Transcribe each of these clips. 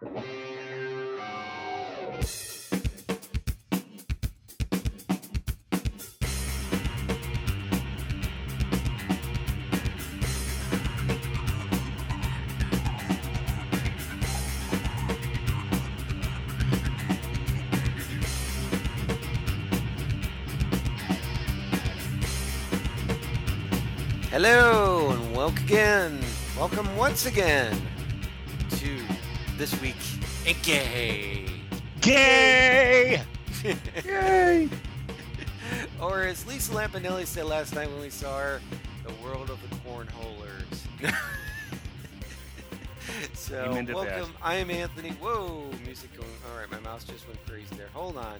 Hello and welcome again. Welcome once again this week gay. Gay! Yay! or as Lisa Lampanelli said last night when we saw her, the world of the cornholers. so to that. welcome. I am Anthony. Whoa, music going. All right, my mouse just went crazy there. Hold on.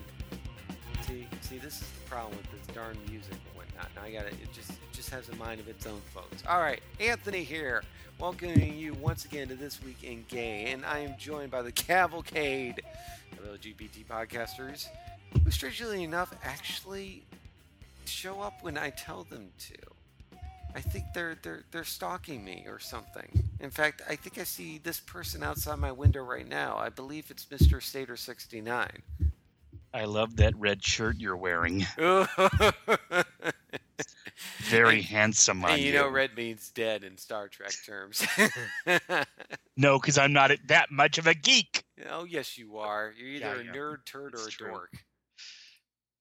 See, see, this is the problem with this darn music and whatnot. Now I got. It it just has a mind of its own, folks. All right, Anthony here, welcoming you once again to this week in gay, and I am joined by the cavalcade of LGBT podcasters, who, strangely enough, actually show up when I tell them to. I think they're they're they're stalking me or something. In fact, I think I see this person outside my window right now. I believe it's Mr. Stater 69. I love that red shirt you're wearing. Very And- handsome on and you. you know, red means dead in Star Trek terms. no, because I'm not that much of a geek. oh, yes, you are. You're either yeah. a nerd, turd, or a true. dork.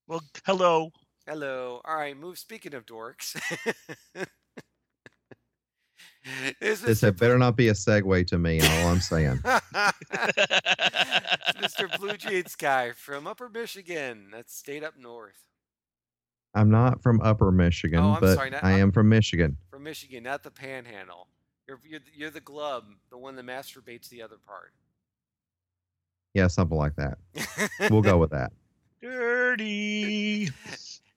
Well, hello. Hello. All right, move. Speaking of dorks. Is This had better not be a segue to me. All I'm saying. Mr. Blue Jeans guy from Upper Michigan. That's state up north. I'm not from Upper Michigan, Oh, I'm but sorry, not I am from Michigan. From Michigan, not the panhandle. You're, you're, the- you're the glub, the one that masturbates the other part. Yeah, something like that. We'll go with that. Dirty.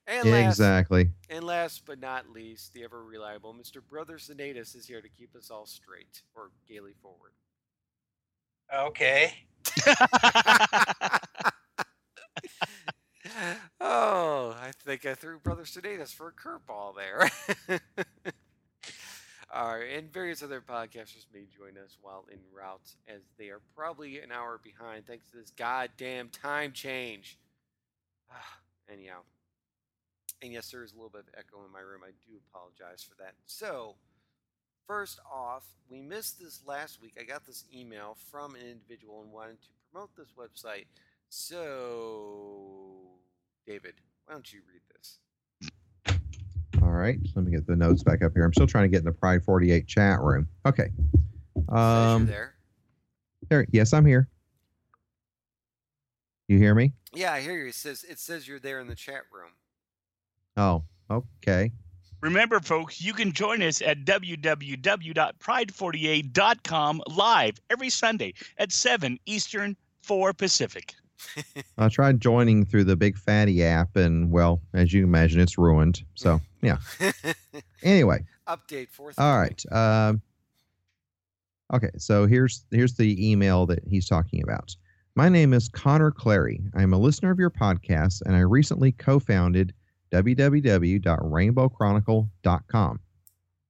and last, exactly. And last but not least, the ever reliable Mr. Brother Sinatus is here to keep us all straight or gaily forward. Okay. oh, I think I threw Brother Sedatus for a curveball there. All right, and various other podcasters may join us while en route, as they are probably an hour behind thanks to this goddamn time change. Anyhow, and yes, there is a little bit of echo in my room. I do apologize for that. So, first off, we missed this last week. I got this email from an individual and wanted to promote this website. So, David, why don't you read this? All right. Let me get the notes back up here. I'm still trying to get in the Pride 48 chat room. Okay. Says you're Um. there. There. Yes, I'm here. You hear me? Yeah, I hear you. It says it says you're there in the chat room. Oh. Okay. Remember, folks, you can join us at www.pride48.com live every Sunday at 7 Eastern, 4 Pacific. I tried joining through the Big Fatty app, and well, as you imagine, it's ruined. So yeah. Anyway. Update fourth. All right. Um, okay, so here's here's the email that he's talking about. My name is Connor Clary. I'm a listener of your podcast, and I recently co-founded www.rainbowchronicle.com,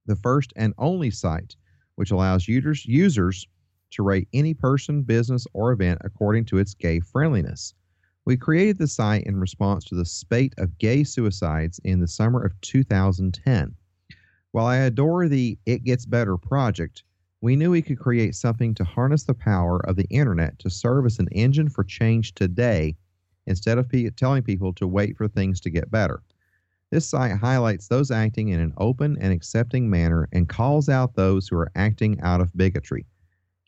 the first and only site which allows users users to rate any person, business, or event according to its gay friendliness. We created the site in response to the spate of gay suicides in the summer of 2010. While I adore the It Gets Better project, we knew we could create something to harness the power of the internet to serve as an engine for change today instead of pe- telling people to wait for things to get better. This site highlights those acting in an open and accepting manner and calls out those who are acting out of bigotry.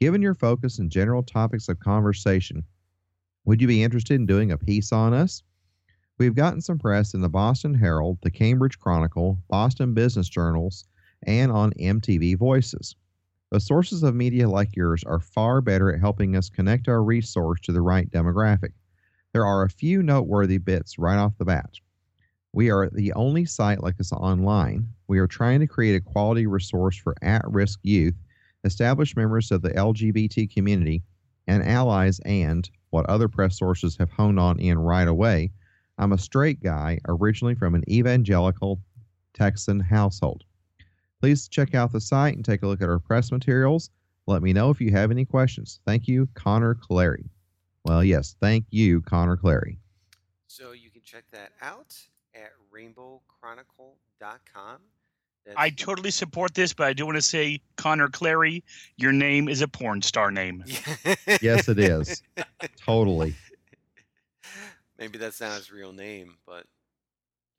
Given your focus and general topics of conversation, would you be interested in doing a piece on us? We've gotten some press in the Boston Herald, the Cambridge Chronicle, Boston Business Journals, and on MTV Voices. The sources of media like yours are far better at helping us connect our resource to the right demographic. There are a few noteworthy bits right off the bat. We are the only site like this online. We are trying to create a quality resource for at risk youth, established members of the LGBT community, and allies, and what other press sources have honed on in right away. I'm a straight guy, originally from an evangelical Texan household. Please check out the site and take a look at our press materials. Let me know if you have any questions. Thank you, Connor Clary. Well, yes, thank you, Connor Clary. So you can check that out at rainbowchronicle.com. That's, I totally support this, but I do want to say, Connor Clary, your name is a porn star name. Yes, it is. totally. Maybe that's not his real name, but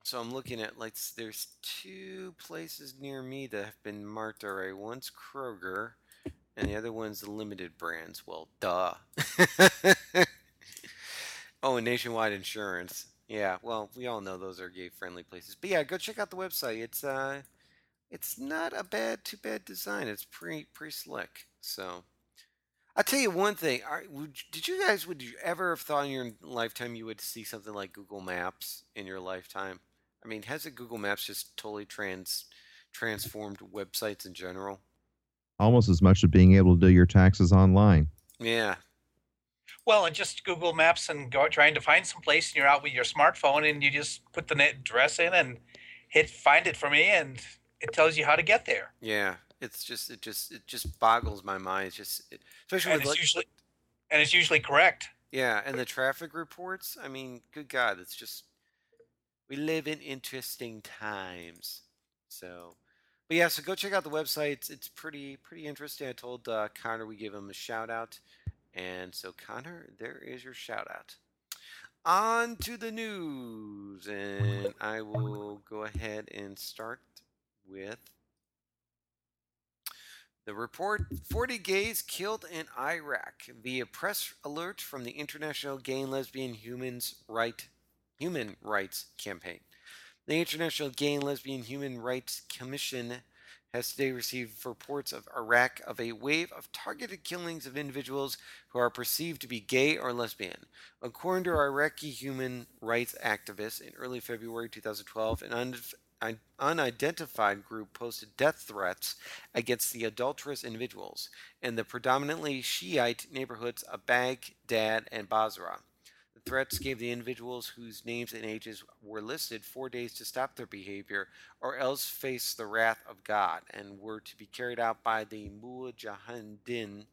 so I'm looking at like there's two places near me that have been marked already. One's Kroger, and the other one's the limited brands. Well, duh. oh, and Nationwide Insurance. Yeah, well, we all know those are gay-friendly places. But yeah, go check out the website. It's uh, it's not a bad, too bad design. It's pretty, pretty slick. So. I'll tell you one thing. Are, would, did you guys would you ever have thought in your lifetime you would see something like Google Maps in your lifetime? I mean, hasn't Google Maps just totally trans transformed websites in general? Almost as much as being able to do your taxes online. Yeah, Well, and just Google Maps and go trying to find some place, and you're out with your smartphone, and you just put the net address in and hit find it for me, and it tells you how to get there. yeah. It's just it just it just boggles my mind. It's just it, especially And with it's like, usually and it's usually correct. yeah, and the traffic reports. I mean, good God, it's just we live in interesting times. So, but yeah, so go check out the website. It's, it's pretty pretty interesting. I told uh, Connor we give him a shout out, and so Connor, there is your shout out. On to the news, and I will go ahead and start with the report 40 gays killed in Iraq via press alert from the International Gay and Lesbian Humans Right Human Rights Campaign. The International Gay and Lesbian Human Rights Commission has today received reports of Iraq of a wave of targeted killings of individuals who are perceived to be gay or lesbian. According to Iraqi human rights activists, in early February 2012, an unidentified group posted death threats against the adulterous individuals in the predominantly Shiite neighborhoods of Baghdad and Basra. The threats gave the individuals whose names and ages were listed four days to stop their behavior or else face the wrath of God and were to be carried out by the Mujahideen.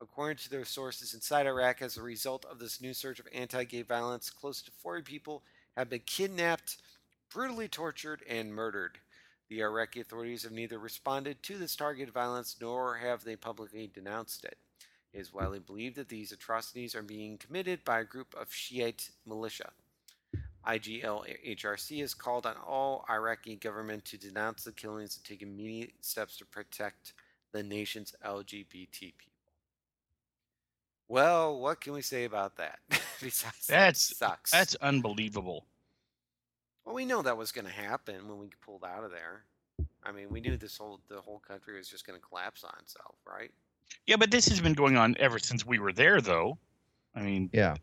According to their sources inside Iraq, as a result of this new surge of anti gay violence, close to 40 people have been kidnapped, brutally tortured, and murdered. The Iraqi authorities have neither responded to this targeted violence nor have they publicly denounced it. It is widely believed that these atrocities are being committed by a group of Shiite militia. IGL-HRC has called on all Iraqi government to denounce the killings and take immediate steps to protect the nation's LGBT people. Well, what can we say about that? Besides, that That's sucks. That's unbelievable. Well, we know that was going to happen when we pulled out of there. I mean, we knew this whole the whole country was just going to collapse on itself, right? Yeah, but this has been going on ever since we were there, though. I mean, Yeah.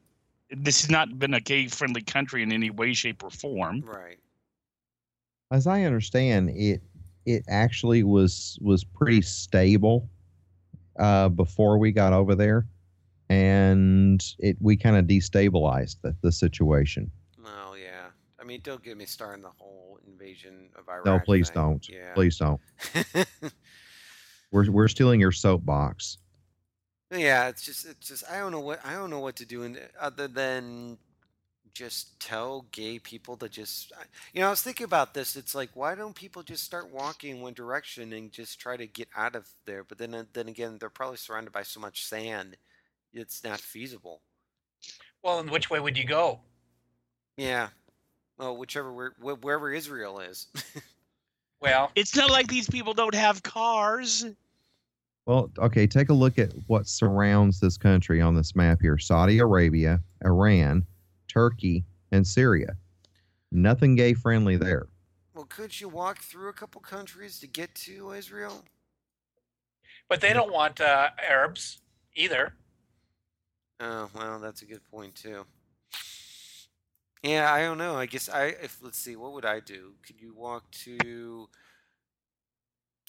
this has not been a gay-friendly country in any way, shape, or form. Right. As I understand, it it actually was was pretty stable uh, before we got over there, and it we kind of destabilized the, the situation. Mean, don't get me started on the whole invasion of Iraq. No, please thing. don't. Yeah. Please don't. We're we're stealing your soapbox. yeah, it's just it's just I don't know what I don't know what to do in, other than just tell gay people to just you know I was thinking about this. It's like why don't people just start walking in one direction and just try to get out of there? But then uh, then again, they're probably surrounded by so much sand, it's not feasible. Well, and which way would you go? Yeah. Well, whichever where, wherever Israel is. Well, It's not like these people don't have cars. Well, okay, take a look at what surrounds this country on this map here Saudi Arabia, Iran, Turkey, and Syria. Nothing gay friendly there. well, could you walk through a couple countries to get to Israel? but they don't want uh, Arabs either. Oh, well, that's a good point too. Yeah, I don't know. I guess I if let's see, what would I do? Could you walk to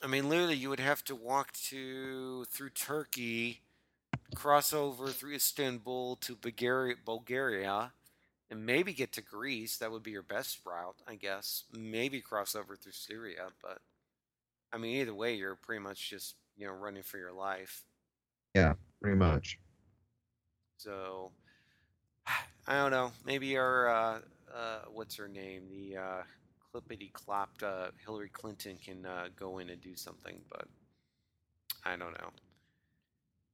I mean, literally you would have to walk to through Turkey, cross over through Istanbul to Bulgaria, Bulgaria, and maybe get to Greece. That would be your best route, I guess. Maybe cross over through Syria, but I mean, either way, you're pretty much just, you know running for your life. Yeah, pretty much. So I don't know. Maybe our uh, uh, what's her name, the uh, clippity clopped uh, Hillary Clinton can uh, go in and do something, but I don't know.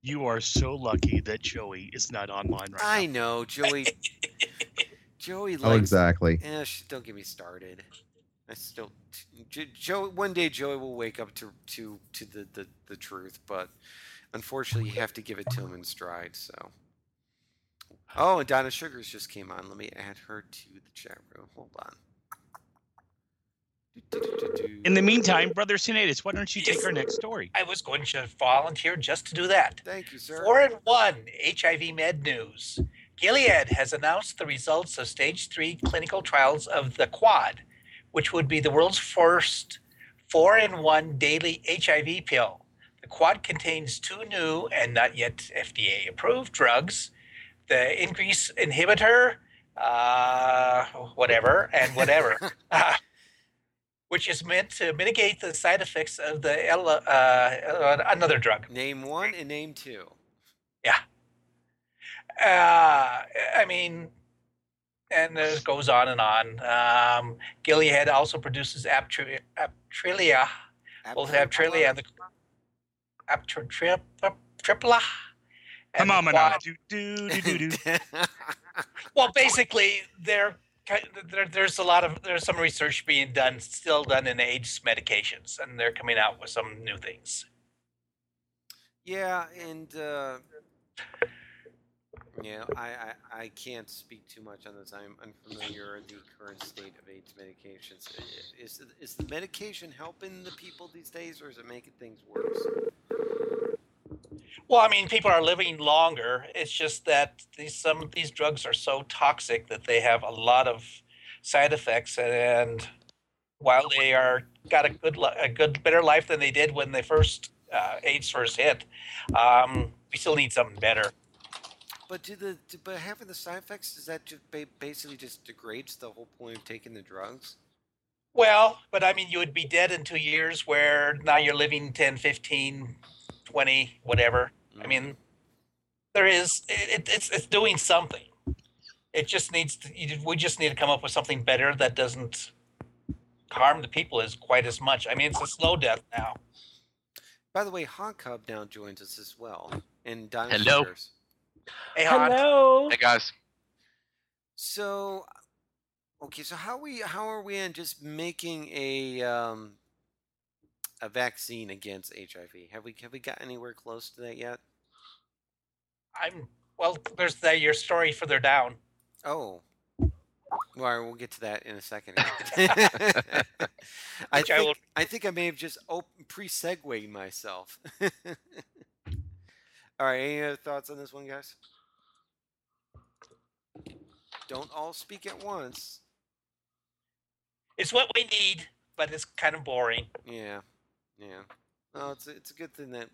You are so lucky that Joey is not online right now. I now. know Joey. Joey likes. Oh, exactly. Eh, sh- don't get me started. I still, J- Joe. One day Joey will wake up to to to the, the the truth, but unfortunately, you have to give it to him in stride. So. Oh, and Donna Sugars just came on. Let me add her to the chat room. Hold on. In the meantime, Brother Sinatus, why don't you take Yes. our next story? I was going to volunteer just to do that. Thank you, sir. Four and one HIV med news. Gilead has announced the results of stage three clinical trials of the Quad, which would be the world's first four in one daily HIV pill. The Quad contains two new and not yet FDA approved drugs the integrase inhibitor, uh, whatever, and whatever. uh, which is meant to mitigate the side effects of the L- uh, another drug. Name one and name two. Uh, I mean, and it goes on and on. Um, Gilead also produces Aptri- Aptrilia. We'll have Trilia and the Aptri- Tripla. And the Phenomena. Quad. Do, do, do, do, do. Well, basically, they're, there, there's a lot of there's some research being done, still done in AIDS medications, and they're coming out with some new things. Yeah, and uh, yeah, I, I I can't speak too much on this. I'm unfamiliar with the current state of AIDS medications. Is is the medication helping the people these days, or is it making things worse? Well, I mean, people are living longer. It's just that these some of these drugs are so toxic that they have a lot of side effects, and while they are got a good a good better life than they did when they first uh, AIDS first hit, um, we still need something better. But do the do, but having the side effects does that just ba- basically just degrades the whole point of taking the drugs? Well, but I mean, you would be dead in two years, where now you're living 10, 15, 20, whatever. I mean, there is it, it's it's doing something. It just needs to. You, we just need to come up with something better that doesn't harm the people as quite as much. I mean, it's a slow death now. By the way, Hon Cub now joins us as well, and Donna Hello. Sugars. Hey, Han, Hello. Hey guys, So, okay, so how we how are we in just making a um a vaccine against HIV? Have we have we got anywhere close to that yet? I'm well. There's that your story further down. Oh. Well, all right, we'll get to that in a second. I Which I think will- I think I may have just op- pre-segued myself. all right, any other thoughts on this one, guys? Don't all speak at once. It's what we need, but it's kind of boring. Yeah, yeah. Well, it's a, it's a good thing that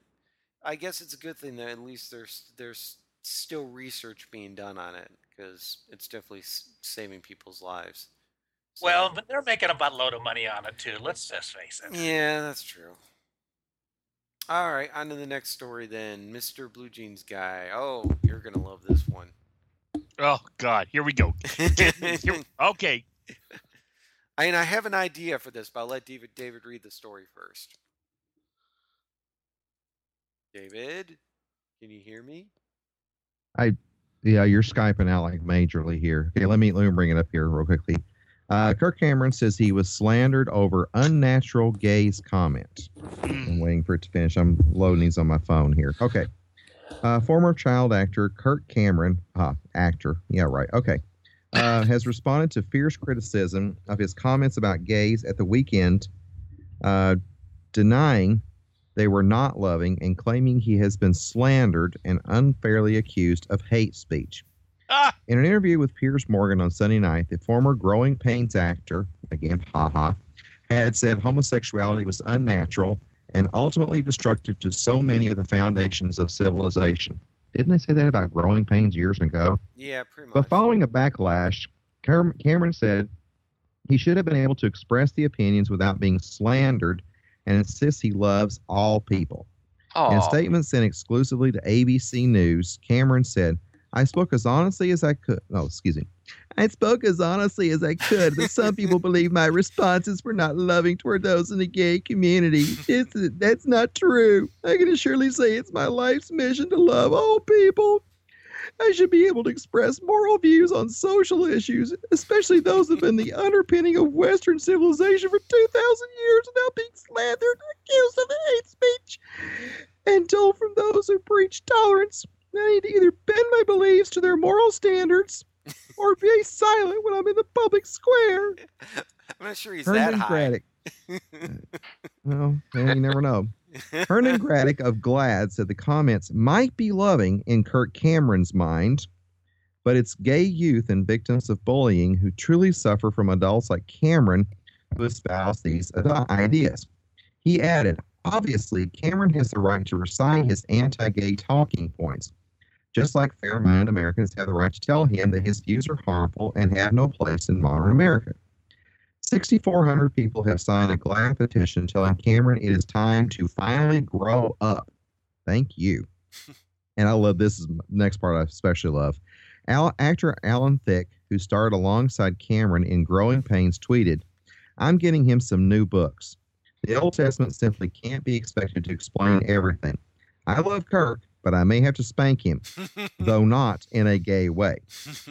I guess it's a good thing that at least there's there's still research being done on it because it's definitely saving people's lives. So- Well, but they're making a buttload of money on it too. Let's just face it. yeah, that's true. All right, on to the next story then, Mr. Blue Jeans guy. Oh, you're gonna love this one. Oh God, here we go. Here- okay, I mean, I have an idea for this, but I'll let David David read the story first. David, can you hear me? I, yeah, you're skyping out like majorly here. Okay, let me let me bring it up here real quickly. Uh, Kirk Cameron says he was slandered over unnatural gays comment. Mm, I'm waiting for it to finish. I'm loading these on my phone here. Okay. Uh, former child actor Kirk Cameron, ah, actor, yeah, right, okay, uh, has responded to fierce criticism of his comments about gays at the weekend, uh, denying they were not loving and claiming he has been slandered and unfairly accused of hate speech. ah, In an interview with Piers Morgan on Sunday night, the former Growing Pains actor, again, haha, had said homosexuality was unnatural and ultimately destructive to so many of the foundations of civilization. Didn't they say that about Growing Pains years ago? Yeah, pretty much. But following a backlash, Cameron said he should have been able to express the opinions without being slandered and insists he loves all people. In a Oh, statement sent exclusively to ABC News, Cameron said, I spoke as honestly as I could. No, excuse me. I spoke as honestly as I could, but some people believe my responses were not loving toward those in the gay community. It's, that's not true. I can surely say it's my life's mission to love all people. I should be able to express moral views on social issues, especially those that have been the underpinning of Western civilization for 2,000 years without being slandered, accused of hate speech, and told from those who preach tolerance. I need to either bend my beliefs to their moral standards or be silent when I'm in the public square. I'm not sure he's Herndon that high. Graddick. Uh, well, you never know. Herndon Graddick of GLAAD said the comments might be loving in Kirk Cameron's mind, but it's gay youth and victims of bullying who truly suffer from adults like Cameron who espouse these ideas. He added, obviously, Cameron has the right to recite his anti gay talking points, just like fair minded Americans have the right to tell him that his views are harmful and have no place in modern America. 6,400 people have signed a GLAAD petition telling Cameron it is time to finally grow up. Thank you. and I love this is next part I especially love. Al, actor Alan Thicke, who starred alongside Cameron in Growing Pains, tweeted, I'm getting him some new books. The Old Testament simply can't be expected to explain everything. I love Kirk, but I may have to spank him, though not in a gay way.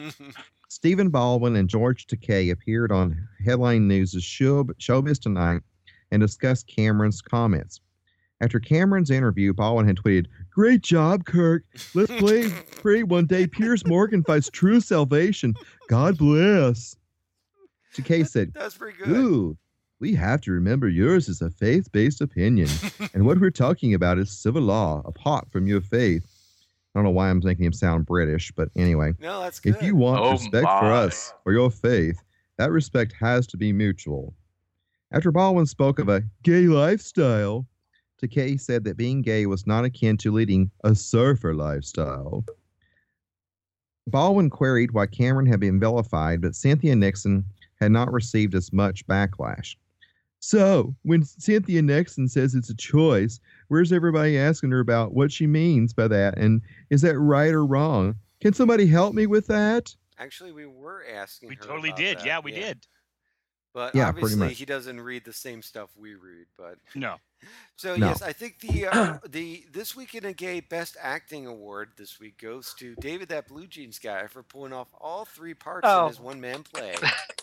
Stephen Baldwin and George Takei appeared on Headline News' show, Showbiz Tonight and discussed Cameron's comments. After Cameron's interview, Baldwin had tweeted, Great job, Kirk. Let's play free one day Piers Morgan finds true salvation. God bless. Takei said, That's pretty good. Ooh, we have to remember yours is a faith based opinion. and what we're talking about is civil law, apart from your faith. I don't know why I'm making him sound British, but anyway. No, that's good. If you want Oh respect for us or your faith, that respect has to be mutual. After Baldwin spoke of a gay lifestyle, Takei said that being gay was not akin to leading a surfer lifestyle. Baldwin queried why Cameron had been vilified, but Cynthia Nixon had not received as much backlash. So, when Cynthia Nixon says it's a choice, where's everybody asking her about what she means by that? And is that right or wrong? Can somebody help me with that? Actually, we were asking. We her totally about did. that, Yeah, we did. But Yeah, obviously, he doesn't read the same stuff we read. But No. so No. yes, I think the uh, the this week in a gay best acting award this week goes to David that Blue Jeans guy for pulling off all three parts Oh. in his one man play.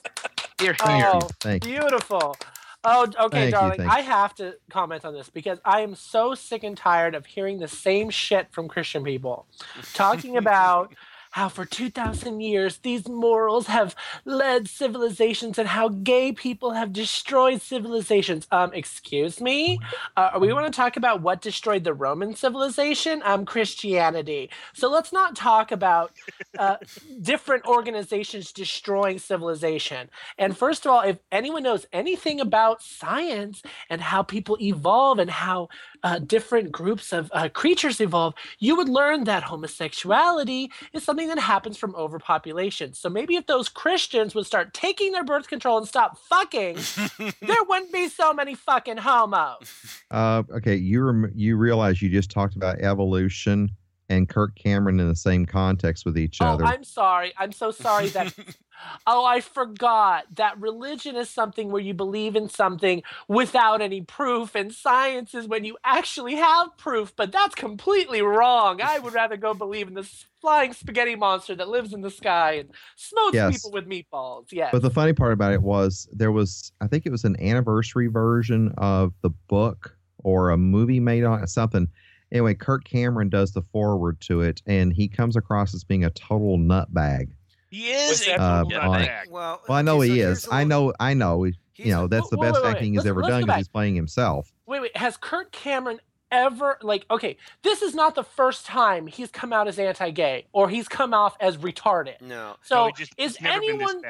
here, Oh. Thank you. Beautiful. Oh, okay, Thank darling. thank I have to comment on this because I am so sick and tired of hearing the same shit from Christian people talking about how for 2,000 years these morals have led civilizations and how gay people have destroyed civilizations. Um, excuse me? Uh, we want to talk about what destroyed the Roman civilization? Um, Christianity. So let's not talk about uh, different organizations destroying civilization. And first of all, if anyone knows anything about science and how people evolve and how uh, different groups of uh, creatures evolve, you would learn that homosexuality is something that happens from overpopulation. So maybe if those Christians would start taking their birth control and stop fucking, there wouldn't be so many fucking homos. Uh, okay, you rem- you realize you just talked about evolution and Kirk Cameron in the same context with each Oh, other. I'm sorry. I'm so sorry that. oh, I forgot that religion is something where you believe in something without any proof, and science is when you actually have proof. But that's completely wrong. I would rather go believe in this flying spaghetti monster that lives in the sky and smokes Yes. people with meatballs. Yes. But the funny part about it was there was, I think it was an anniversary version of the book or a movie made on something. Anyway, Kirk Cameron does the forward to it, and he comes across as being a total nutbag. He is a that- Uh, total on- nutbag. well, Well, I know he is. a I little- know. I know. You know, that's the Wait, wait, best wait, acting he's let's- ever let's done because he's playing himself. wait, wait. Has Kirk Cameron ever like? Okay, this is not the first time he's come out as anti-gay or he's come off as retarded. No. So No, just- is he's been this anyone?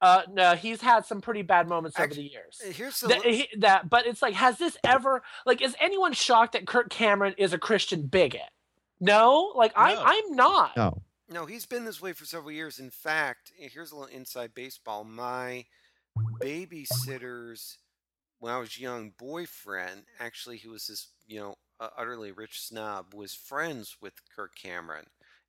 Bad. Uh, no, he's had some pretty bad moments over the years. Here's the that, he- that but it's like has this ever like is anyone shocked that Kirk Cameron is a Christian bigot? No, like I'm No. I'm not. No. No, he's been this way for several years. In fact, here's a little inside baseball. My babysitter's, when I was young, boyfriend, actually, he was this, you know, utterly rich snob, was friends with Kirk Cameron,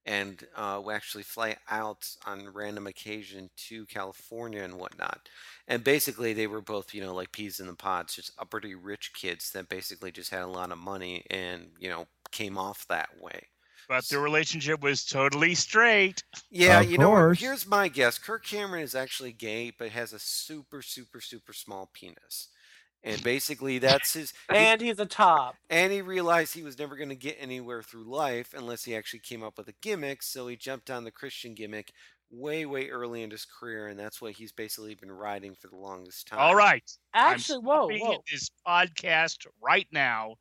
and uh, would actually fly out on random occasion to California and whatnot. And basically, they were both, you know, like peas in the pods, just uppity rich kids that basically just had a lot of money and, you know, came off that way. But the relationship was totally straight. Yeah, Of you know, course. here's my guess. Kirk Cameron is actually gay, but has a super, super, super small penis. And basically, that's his. he- And he's a top. and he realized he was never going to get anywhere through life unless he actually came up with a gimmick. So he jumped on the Christian gimmick way, way early in his career, and that's what he's basically been riding for the longest time. All right. Actually, I'm whoa, whoa. this podcast right now.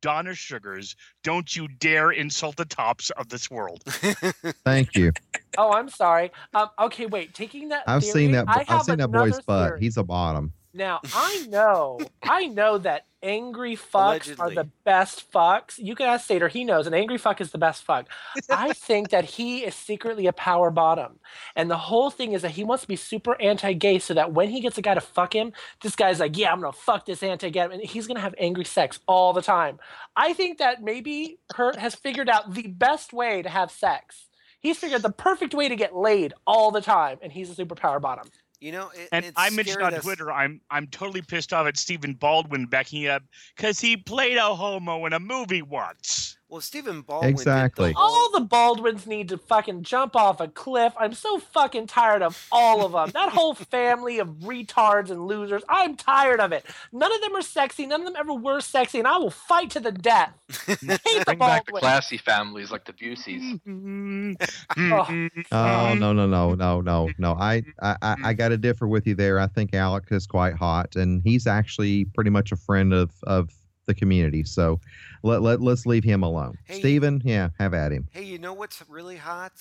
Donna Sugars, don't you dare insult the tops of this world. Thank you. Oh, I'm sorry. Um, okay, wait. Taking that, I've theory, seen that. I I've seen that boy's another butt. He's a bottom. Now I know, I know that angry fucks are the best fucks. You can ask Sater; he knows an angry fuck is the best fuck. I think that he is secretly a power bottom, and the whole thing is that he wants to be super anti-gay, so that when he gets a guy to fuck him, this guy's like, "Yeah, I'm gonna fuck this anti-gay," and he's gonna have angry sex all the time. I think that maybe Kurt has figured out the best way to have sex. He's figured the perfect way to get laid all the time, and he's a super power bottom. You know, it, And I mentioned on Twitter, I'm I'm totally pissed off at Stephen Baldwin backing up because he played a homo in a movie once. Well, Stephen Baldwin. did the Exactly. All the Baldwins need to fucking jump off a cliff. I'm so fucking tired of all of them. That whole family of retards and losers. I'm tired of it. None of them are sexy. None of them ever were sexy, and I will fight to the death. Hate the Bring back the classy families like the Buseys. Oh no no no no no no! I I I, I mm-hmm. got to differ with you there. I think Alec is quite hot, and he's actually pretty much a friend of of the community. So let let let's leave him alone. Hey. Steven, yeah, have at him. Hey, you know what's really hot?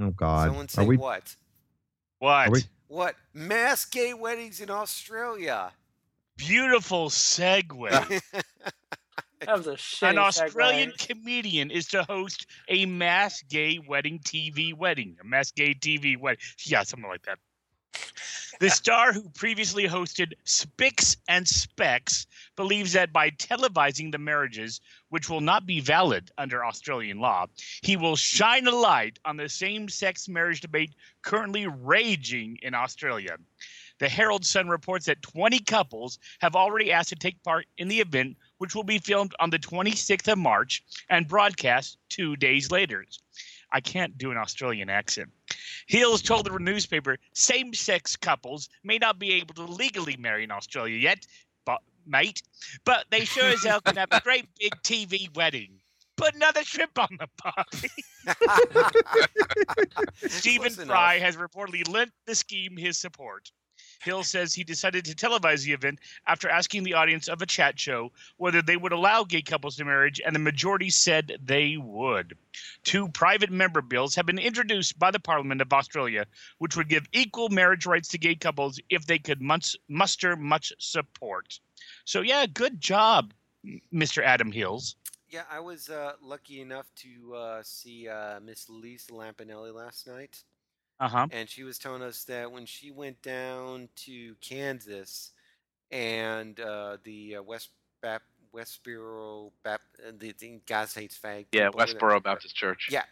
Oh God, Someone say are we? what? What? Are we- What? Mass gay weddings in Australia. Beautiful segue. That was a shitty An Australian segue. comedian is to host a mass gay wedding TV wedding. A mass gay TV wedding. Yeah, something like that. The star who previously hosted Spicks and Specks believes that by televising the marriages, which will not be valid under Australian law, he will shine a light on the same sex marriage debate currently raging in Australia. The Herald Sun reports that 20 couples have already asked to take part in the event, which will be filmed on the 26th of March and broadcast two days later. I can't do an Australian accent. Hills told the newspaper same sex couples may not be able to legally marry in Australia yet, but mate, but they sure as hell can have a great big TV wedding. Put another shrimp on the party. Stephen Fry enough. has reportedly lent the scheme his support. Hills says he decided to televise the event after asking the audience of a chat show whether they would allow gay couples to marriage, and the majority said they would. Two private member bills have been introduced by the Parliament of Australia, which would give equal marriage rights to gay couples if they could mus- muster much support. So, yeah, good job, Mr. Adam Hills. Yeah, I was uh, lucky enough to uh, see uh, Miss Lisa Lampanelli last night, Uh huh. and she was telling us that when she went down to Kansas and uh, the uh, West Bap- Westboro Bap- uh, the, the God hates fag. Yeah. Westboro Baptist Church. Yeah.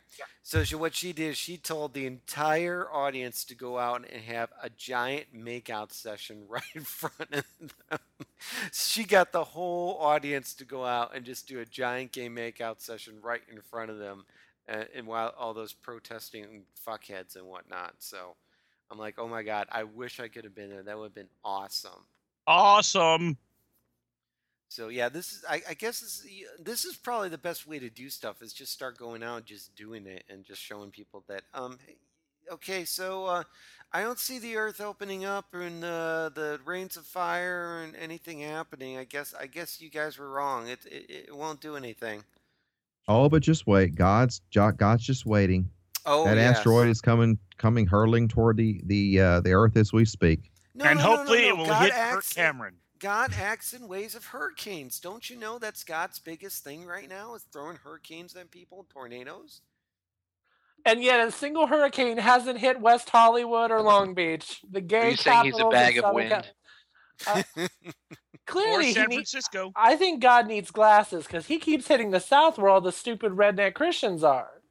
So she, what she did, she told the entire audience to go out and have a giant makeout session right in front of them. she got the whole audience to go out and just do a giant gay makeout session right in front of them, uh, and while all those protesting fuckheads and whatnot. So I'm like, oh my god, I wish I could have been there. That would have been awesome. Awesome. So yeah, this is I, I guess this is, this is probably the best way to do stuff is just start going out and just doing it and just showing people that um okay so uh, I don't see the earth opening up and uh, the rains of fire and anything happening. I guess I guess you guys were wrong. It it, it won't do anything. Oh, but just wait. God's God's just waiting. Oh, that yes. asteroid is coming coming hurling toward the the uh, the Earth as we speak. No, and no, no, no, hopefully no. it will God hit Kirk acts, Cameron. God acts in ways of hurricanes. Don't you know that's God's biggest thing right now is throwing hurricanes at people, tornadoes? And yet, a single hurricane hasn't hit West Hollywood or Long Beach. The gay Are you saying he's a capitals of bag of Southern wind? Cal- clearly, he San needs. Francisco. I think God needs glasses because he keeps hitting the South where all the stupid redneck Christians are.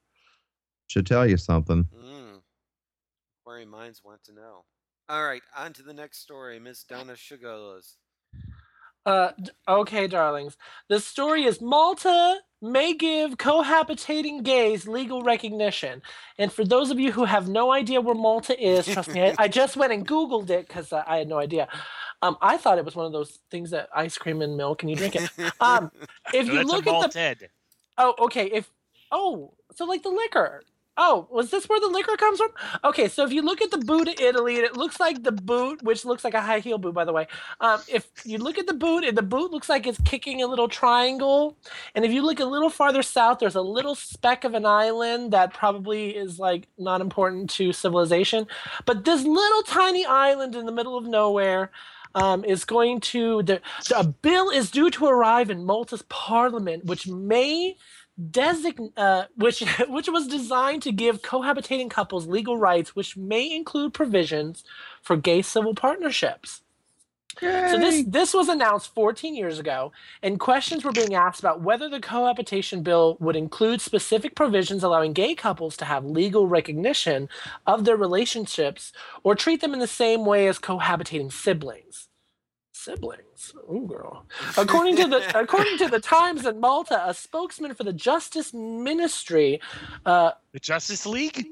Should tell you something. Mm. Query minds want to know. All right, on to the next story, Miss Donna Sugalos. Uh, okay, darlings. The story is Malta may give cohabitating gays legal recognition. And for those of you who have no idea where Malta is, trust me, I, I just went and Googled it because I, I had no idea. Um, I thought it was one of those things that ice cream and milk and you drink it. Um, if No, you look at the Malted. Oh, okay. If oh, so like the liquor. Oh, was this where the liquor comes from? Okay, so if you look at the boot of Italy, and it looks like the boot, which looks like a high heel boot, by the way. Um, if you look at the boot, and the boot looks like it's kicking a little triangle, and if you look a little farther south, there's a little speck of an island that probably is like not important to civilization, but this little tiny island in the middle of nowhere um, is going to the, a bill is due to arrive in Malta's parliament, which may designate uh, which which was designed to give cohabitating couples legal rights, which may include provisions for gay civil partnerships. So this this was announced 14 years ago, and questions were being asked about whether the cohabitation bill would include specific provisions allowing gay couples to have legal recognition of their relationships or treat them in the same way as cohabitating siblings. Siblings, ooh girl. According to the according to the Times in Malta, a spokesman for the Justice Ministry uh, The Justice League?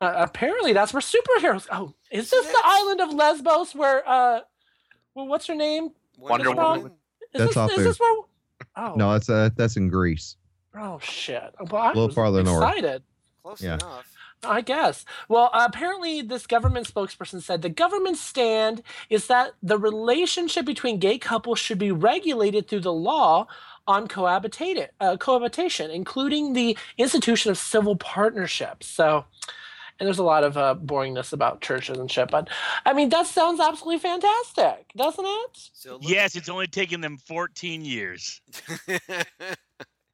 uh, apparently, that's where superheroes. Oh, is this the island of Lesbos where? Uh, well, what's her name? Wonder Woman. Is That's this, off is there. this where? Oh, No, that's uh, that's in Greece. Oh shit! Well, I little was farther north. excited. Close Yeah. enough. I guess. Well, apparently, this government spokesperson said the government's stand is that the relationship between gay couples should be regulated through the law on cohabitation, uh, cohabitation, including the institution of civil partnerships. So, and there's a lot of uh, boringness about churches and shit, but I mean, that sounds absolutely fantastic, doesn't it? So it Yes, it's only taken them 14 years.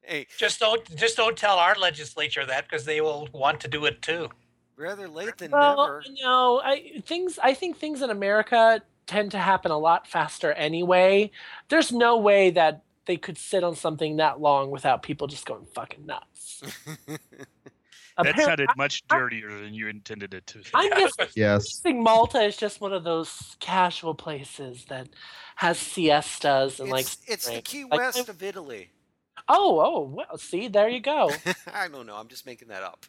hey, Just don't just don't tell our legislature that because they will want to do it too. rather late than Well, never. no, I things. I think things in America tend to happen a lot faster anyway. There's no way that they could sit on something that long without people just going fucking nuts. That sounded much dirtier than you intended it to. I'm just Yes. think Malta is just one of those casual places that has siestas and like. it's, it's the drink. Key Like, West of Italy. Oh, oh, well, see, there you go. I don't know. I'm just making that up.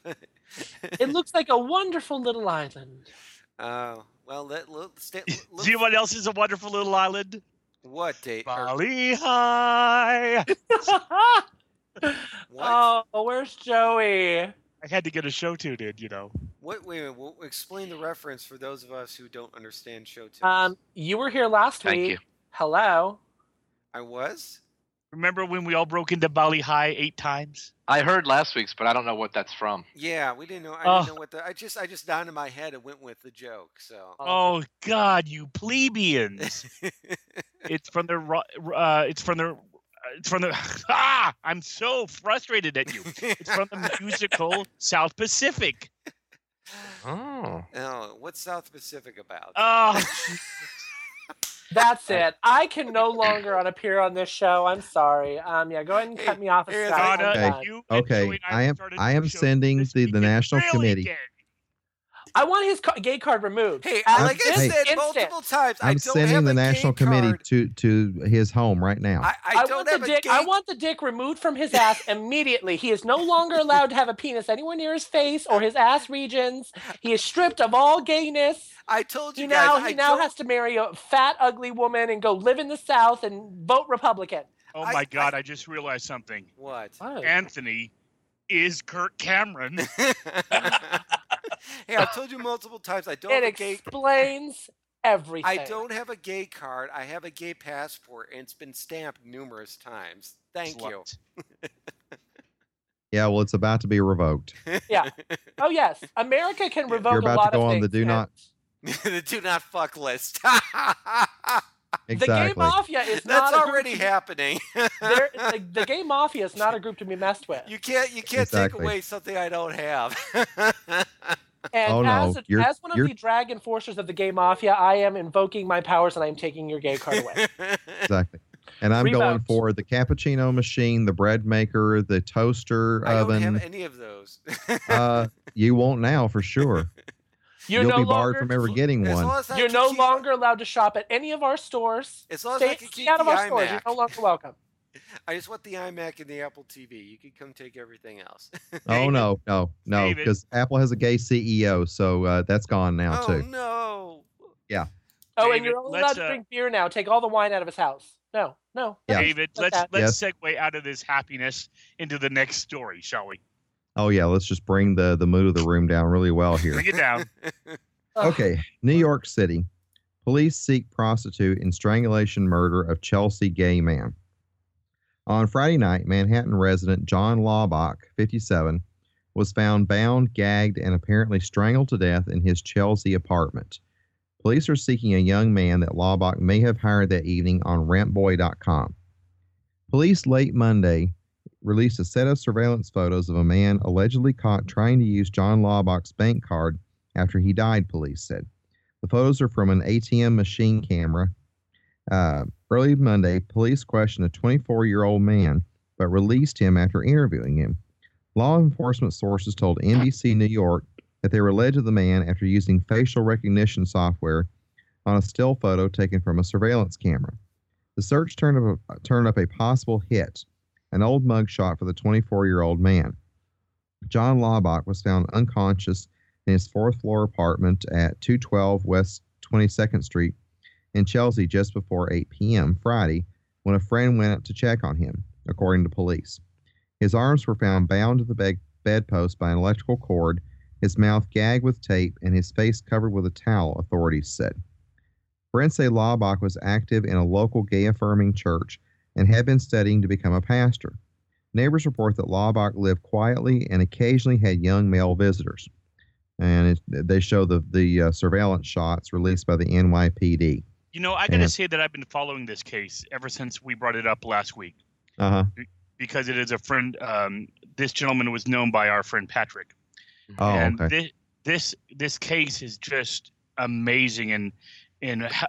It looks like a wonderful little island. Uh, well, let, let, stay, Do look, you what else is a wonderful little island? what date? Bali Ha'i. what? oh, where's Joey? I had to get a show tuned in, you know. What? Wait a minute. Well, explain the reference for those of us who don't understand show tunes. Um, you were here last Thank week. you. Hello. I was. Remember when we all broke into Bali Ha'i eight times? I heard last week's, but I don't know what that's from. Yeah, we didn't know. I Oh. didn't know what the. I just, I just down in my head and went with the joke. So. Oh God, you plebeians! it's from the ro- uh, it's from the it's from the ah! I'm so frustrated at you. It's from the musical South Pacific. Oh. Oh, what's South Pacific about? Oh, That's it. I can no longer on appear on this show. I'm sorry. Um, yeah, go ahead and cut me off. Hey, Donna, Okay. done. you and Okay, I am- I am sending the- the. National Really Committee. gay. I want his ca- gay card removed. Hey, At like I this said instant. multiple times, I I'm don't sending have the a National Committee card. to to his home right now. I, I, I, don't want have the a dick. gay. I want the dick removed from his ass immediately. He is no longer allowed to have a penis anywhere near his face or his ass regions. He is stripped of all gayness. I told He you now guys. he I now don't- has to marry a fat, ugly woman and go live in the South and vote Republican. Oh my I- God! I just realized something. What? Anthony is Kirk Cameron. hey, I've told you multiple times. I don't It have a gay. explains everything. I don't have a gay card. I have a gay passport, and it's been stamped numerous times. Thank you. Yeah, well, it's about to be revoked. Yeah. Oh yes, America can revoke. You're revoke about a to go on the do not- the do not fuck list. The gay Exactly. mafia is That's not a group already happening. the, the gay mafia is not a group to be messed with. you can't you can't Exactly. take away something I don't have. And Oh, no. as, a- You're- as one of you're- the drag enforcers of the gay mafia, I am invoking my powers and I am taking your gay card away. Exactly. And I'm going for the cappuccino machine, the bread maker, the toaster oven. I don't have any of those. uh, you won't now for sure. You're You'll no be barred longer, from ever getting one. long as I You're no keep- longer allowed to shop at any of our stores. As long as I can stay keep out of the our stores. You're iMac. no longer welcome. I just want the iMac and the Apple TV. You can come take everything else. Oh no, no, no, because Apple has a gay CEO, so uh, that's gone now oh too. no! Yeah. Oh, and you're only allowed to uh, drink beer now. Take all the wine out of his house. No, no. Yeah. David, let's let's Yes. segue out of this happiness into the next story, shall we? Oh yeah, let's just bring the the mood of the room down really well here. Bring it down. Oh. Okay, New York City. Police seek prostitute in strangulation murder of Chelsea gay man. On Friday night, Manhattan resident John Laubach, 57, was found bound, gagged, and apparently strangled to death in his Chelsea apartment. Police are seeking a young man that Laubach may have hired that evening on rentboy.com. Police late Monday released a set of surveillance photos of a man allegedly caught trying to use John Laubach's bank card after he died, police said. The photos are from an ATM machine camera. Uh, early Monday, police questioned a 24 year old man but released him after interviewing him. Law enforcement sources told NBC New York that they were led to the man after using facial recognition software on a still photo taken from a surveillance camera. The search turned up turned up a possible hit, an old mugshot for the 24 year old man. John Laubach was found unconscious in his fourth floor apartment at 212 West 22nd Street in Chelsea just before 8 p.m. Friday when a friend went up to check on him, according to police. His arms were found bound to the bed- bedpost by an electrical cord, his mouth gagged with tape, and his face covered with a towel, authorities said. Friends say Laubach was active in a local gay affirming church and had been studying to become a pastor. Neighbors report that Laubach lived quietly and occasionally had young male visitors. And it, they show the, the uh, surveillance shots released by the NYPD. You know, I gotta say that I've been following this case ever since we brought it up last week Uh huh. because it is a friend. Um, this gentleman was known by our friend Patrick, Oh, and okay. this this this case is just amazing and, in ho-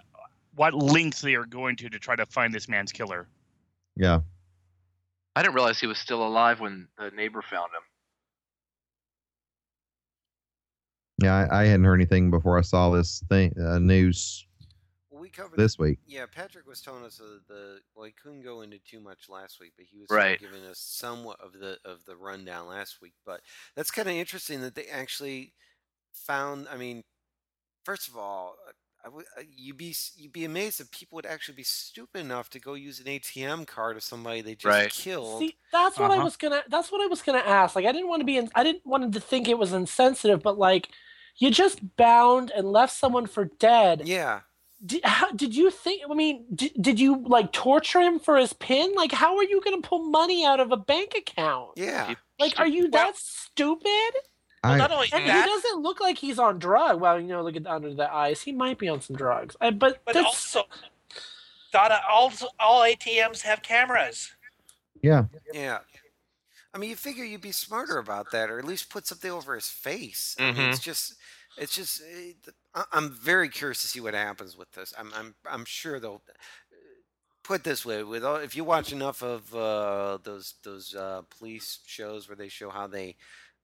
what lengths they are going to to try to find this man's killer. Yeah. I didn't realize he was still alive when the neighbor found him. Yeah. I, I hadn't heard anything before I saw this thing uh, news Well, we covered this week. Yeah, Patrick was telling us uh, the well, he couldn't go into too much last week, but he was Right. giving us somewhat of the of the rundown last week. But that's kind of interesting that they actually found. I mean, first of all, uh, I would uh, you'd be you'd be amazed if people would actually be stupid enough to go use an ATM card of somebody they just Right. killed. See, that's what I Uh-huh. was gonna. That's what I was gonna ask. Like, I didn't want to be. In, I didn't want to think it was insensitive, but like, you just bound and left someone for dead. yeah, Did, how, did you think? I mean, did, did you like torture him for his pin? Like, how are you gonna pull money out of a bank account? yeah. Like, are you Well- that stupid? Well, I, not only And he doesn't look like he's on drug. Well, you know, look at under the eyes. He might be on some drugs. I, but but that's, also, Donna, all all ATMs have cameras. yeah. Yeah. I mean, you figure you'd be smarter about that, or at least put something over his face. I mean, it's just, it's just. eh, th- I- I'm very curious to see what happens with this. I'm, I'm, I'm sure they'll. Put it this way, with all, if you watch enough of uh, those those uh, police shows where they show how they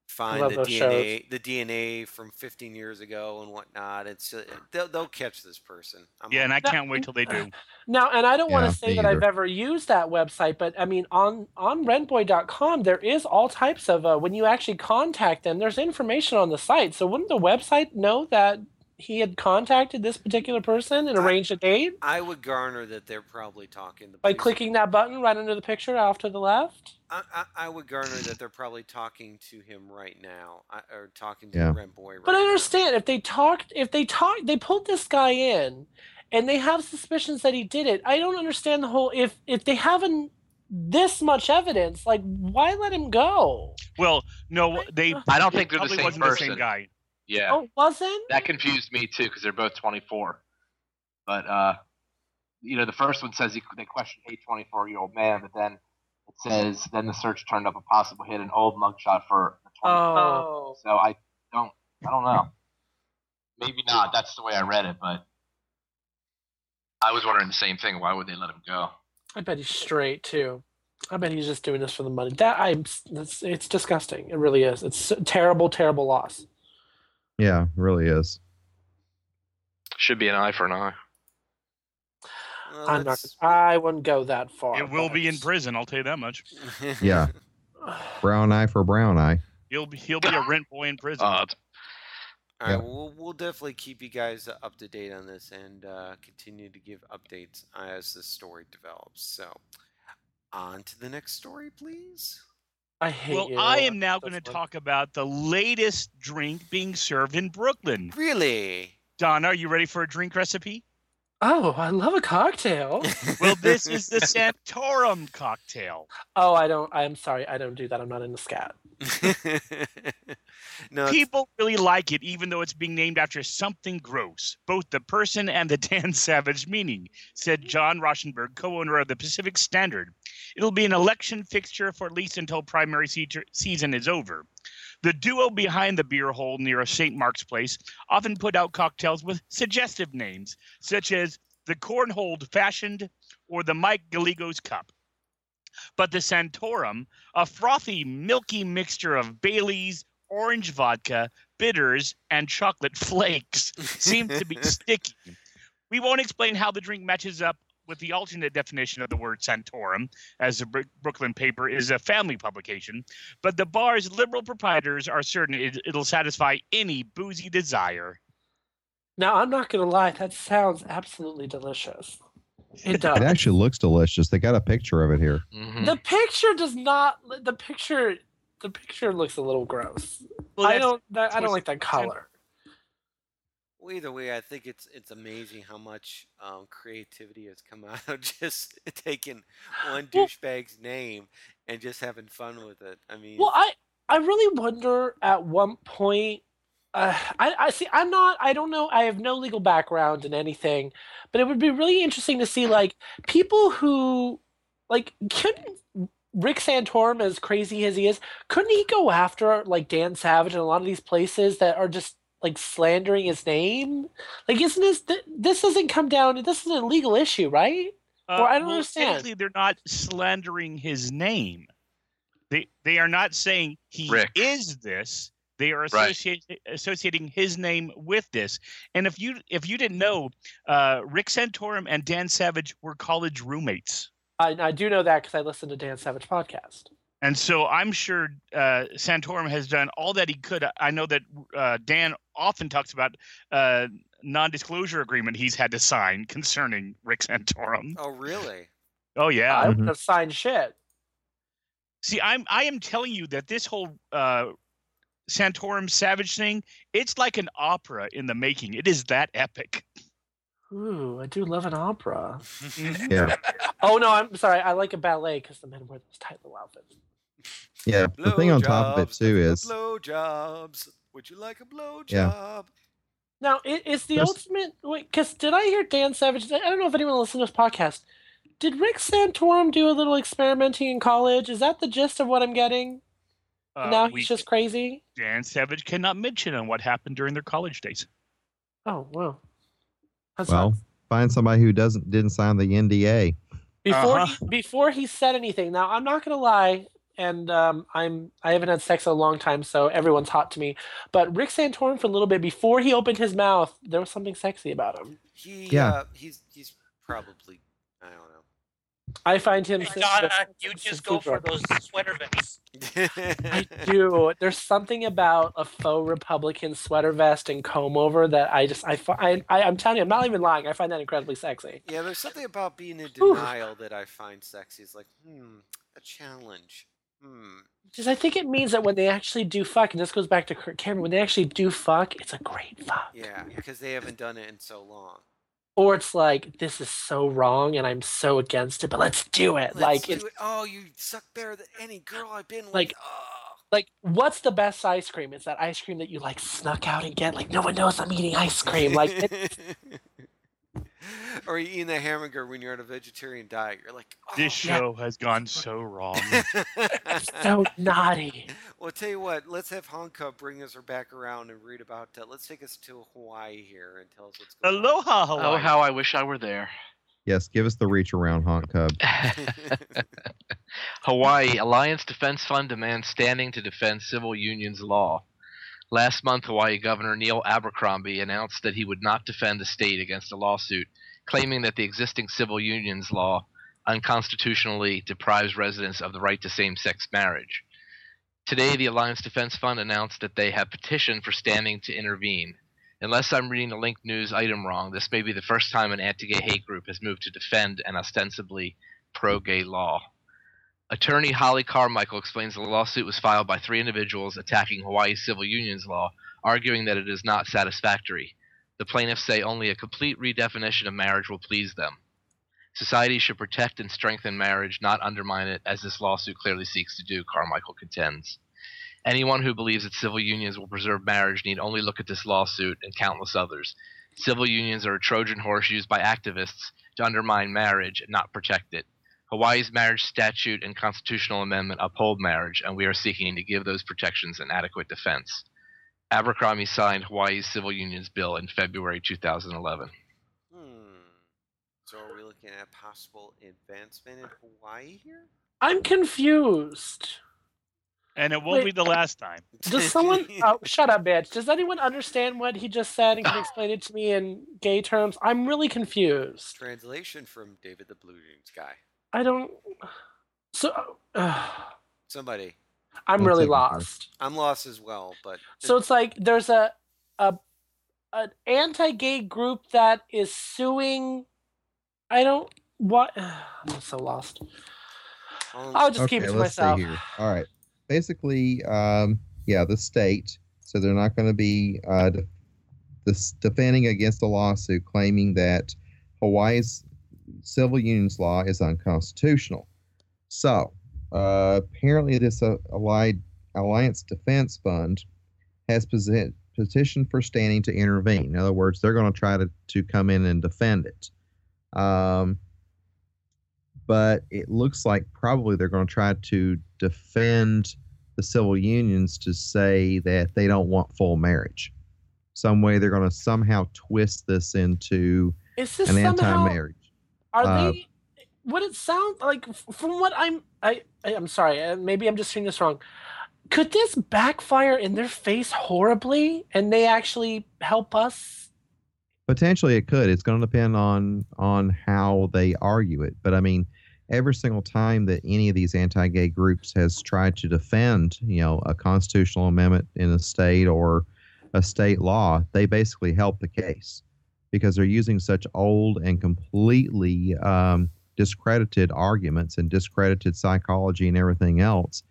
find the those DNA, the DNA from 15 years ago and whatnot, it's uh, they'll, they'll catch this person. I'm Yeah, and I can't wait till they do. Now, and I don't want to say me that I've ever used that website, but I mean, on on rentboy.com, there is all types of uh, when you actually contact them, there's information on the site. So wouldn't the website know that he had contacted this particular person and arranged a date I would garner that they're probably talking the by police- clicking that button right under the picture off to the left? I, I, I would garner that they're probably talking to him right now, I- or talking to Yeah. the rent boy. Right But I now. understand if they talked, if they talked, they pulled this guy in, and they have suspicions that he did it. I don't understand the whole. If if they haven't this much evidence, like why let him go? Well, no, they. I don't think it they're the probably same wasn't the same guy. Yeah, Oh, wasn't? that confused me too because they're both 24. But uh, you know, the first one says he, they questioned a 24 year old man, but then it says then the search turned up a possible hit, an old mugshot for the 20. Oh. So I don't, I don't know. maybe not. That's the way I read it, but I was wondering the same thing. Why would they let him go? I bet he's straight too. I bet he's just doing this for the money. That I, it's, it's disgusting. It really is. It's a terrible, terrible loss. Yeah, really is. Should be an eye for an eye. Well, I'm not. that's- I wouldn't go that far. It will be in prison. I'll tell you that much. Yeah. Brown eye for brown eye. He'll be he'll be a rent boy in prison. Uh, All right, Yeah. well, we'll, we'll definitely keep you guys up to date on this and uh, continue to give updates as the story develops. So, on to the next story, please. I hate well, you. I am now going to talk about the latest drink being served in Brooklyn. Really? Donna, are you ready for a drink recipe? Oh, I love a cocktail. Well, this is the Santorum cocktail. oh, I don't. I'm sorry. I don't do that. I'm not into scat. no, it's- People really like it, even though it's being named after something gross, both the person and the Dan Savage meaning, said John Rauschenberg, co owner of the Pacific Standard. It'll be an election fixture for at least until primary se- season is over. The duo behind the beer hole near a St. Mark's Place often put out cocktails with suggestive names, such as the Cornhold Fashioned or the Mike Galigo's Cup. But the Santorum, a frothy, milky mixture of Bailey's, orange vodka, bitters, and chocolate flakes, seems to be sticky. We won't explain how the drink matches up with the alternate definition of the word Santorum, as the Bro- Brooklyn paper is a family publication, but the bar's liberal proprietors are certain it, it'll satisfy any boozy desire. Now, I'm not gonna lie. That sounds absolutely delicious. It does. It actually looks delicious. They got a picture of it here. mhm. the picture does not. The picture. The picture looks a little gross. Well, I don't. That, I don't like that color. Well, either way, I think it's it's amazing how much um, creativity has come out of just taking one Well- douchebag's name and just having fun with it. I mean, Well, I I really wonder at one point. Uh, I I see. I'm not. I don't know. I have no legal background in anything, but it would be really interesting to see like people who like couldn't Rick Santorum, as crazy as he is, couldn't he go after like Dan Savage and a lot of these places that are just like slandering his name? Like, isn't this th- this doesn't come down? This is a legal issue, right? Uh, Or I don't well, understand. technically, they're not slandering his name. They they are not saying he Rick. is this. They are Right. associating his name with this. And if you if you didn't know, uh, Rick Santorum and Dan Savage were college roommates. I, I do know that because I listened to Dan Savage podcast. And so I'm sure uh, Santorum has done all that he could. I know that uh, Dan often talks about uh, non-disclosure agreement he's had to sign concerning Rick Santorum. oh really? Oh yeah. I wouldn't Mhm. have signed shit. See, I'm I am telling you that this whole uh, Santorum Savage thing, it's like an opera in the making. It is that epic. Ooh, I do love an opera. Yeah. Oh no, I'm sorry. I like a ballet because the men wear those tight little outfits. Yeah. The thing on top of it too nothing but is blowjobs. Would you like a blowjob? Yeah. Now, i- is the Just- ultimate wait? Because did I hear Dan Savage? I don't know if anyone listened to this podcast. Did Rick Santorum do a little experimenting in college? Is that the gist of what I'm getting? Uh, now we- he's just crazy. Dan Savage cannot mention on what happened during their college days. Oh wow. That's well, fine. find somebody who doesn't didn't sign the NDA. before uh-huh. he, before he said anything. Now I'm not gonna lie, and um, I'm I haven't had sex in a long time, so everyone's hot to me. But Rick Santorum, for a little bit before he opened his mouth, there was something sexy about him. He Yeah. uh, he's he's probably I don't know. I find him. Hey, Donna, the- you just go for those sweater vests. I do. There's something about a faux Republican sweater vest and comb over that I just I find I, I'm telling you I'm not even lying. I find that incredibly sexy. yeah, there's something about being in Whew. denial that I find sexy. It's like, hmm, a challenge. Hmm. Just I think it means that when they actually do fuck, and this goes back to Kirk Cameron, when they actually do fuck, it's a great fuck. Yeah, because they haven't done it in so long. Or it's like this is so wrong and I'm so against it, but let's do it. Let's like do it. Oh, you suck better than any girl I've been Like- with. Oh. like what's the best ice cream? It's that ice cream that you like snuck out and get. Like no one knows I'm eating ice cream. Like or you eating a hamburger when you're on a vegetarian diet. You're like, oh, This show has gone so wrong. so naughty. well, tell you what, let's have Honka bring us her back around and read about. Uh, let's take us to Hawaii here and tell us what's going Aloha, Hawaii. Oh, how I wish I were there. Yes, give us the reach around, Honk Cub. Hawaii Alliance Defense Fund demands standing to defend civil unions law. Last month, Hawaii Governor Neil Abercrombie announced that he would not defend the state against a lawsuit claiming that the existing civil unions law unconstitutionally deprives residents of the right to same sex marriage. Today, the Alliance Defense Fund announced that they have petitioned for standing to intervene. Unless I'm reading the linked news item wrong, this may be the first time an anti gay hate group has moved to defend an ostensibly pro gay law. Attorney Holly Carmichael explains the lawsuit was filed by three individuals attacking Hawaii's civil unions law, arguing that it is not satisfactory. The plaintiffs say only a complete redefinition of marriage will please them. Society should protect and strengthen marriage, not undermine it, as this lawsuit clearly seeks to do, Carmichael contends. Anyone who believes that civil unions will preserve marriage need only look at this lawsuit and countless others. Civil unions are a Trojan horse used by activists to undermine marriage and not protect it. Hawaii's marriage statute and constitutional amendment uphold marriage, and we are seeking to give those protections an adequate defense. Abercrombie signed Hawaii's civil unions bill in February 2011. hmm. So are we looking at possible advancement in Hawaii here? I'm confused. And it won't Wait. be the last time. Does someone? Oh, shut up, bitch. Does anyone understand what he just said and can explain it to me in gay terms? I'm really confused. Translation from David the Blue Jeans guy. I don't. So, uh, Somebody. I'm One really second, sir. lost. I'm lost as well, but So it's like there's a a an anti-gay group that is suing. I don't. What? I'm so lost. um, I'll just keep it to let's myself. see here. All right. Basically, um, yeah, the state. So they're not going to be uh, de- this defending against a lawsuit claiming that Hawaii's civil unions law is unconstitutional. So uh, apparently, this uh, Allied Alliance Defense Fund has posi- petitioned for standing to intervene. In other words, they're going to try to to come in and defend it. Um, but it looks like probably they're going to try to defend the civil unions to say that they don't want full marriage. Some way they're going to somehow twist this into Is this an somehow? anti-marriage. Are uh, they? What it sounds like from what I'm. I. I'm sorry. uh, Maybe I'm just hearing this wrong. Could this backfire in their face horribly, and they actually help us? Potentially, it could. It's going to depend on on how they argue it. But I mean, every single time that any of these anti-gay groups has tried to defend, you know, a constitutional amendment in a state or a state law, they basically help the case because they're using such old and completely um, discredited arguments and discredited psychology and everything else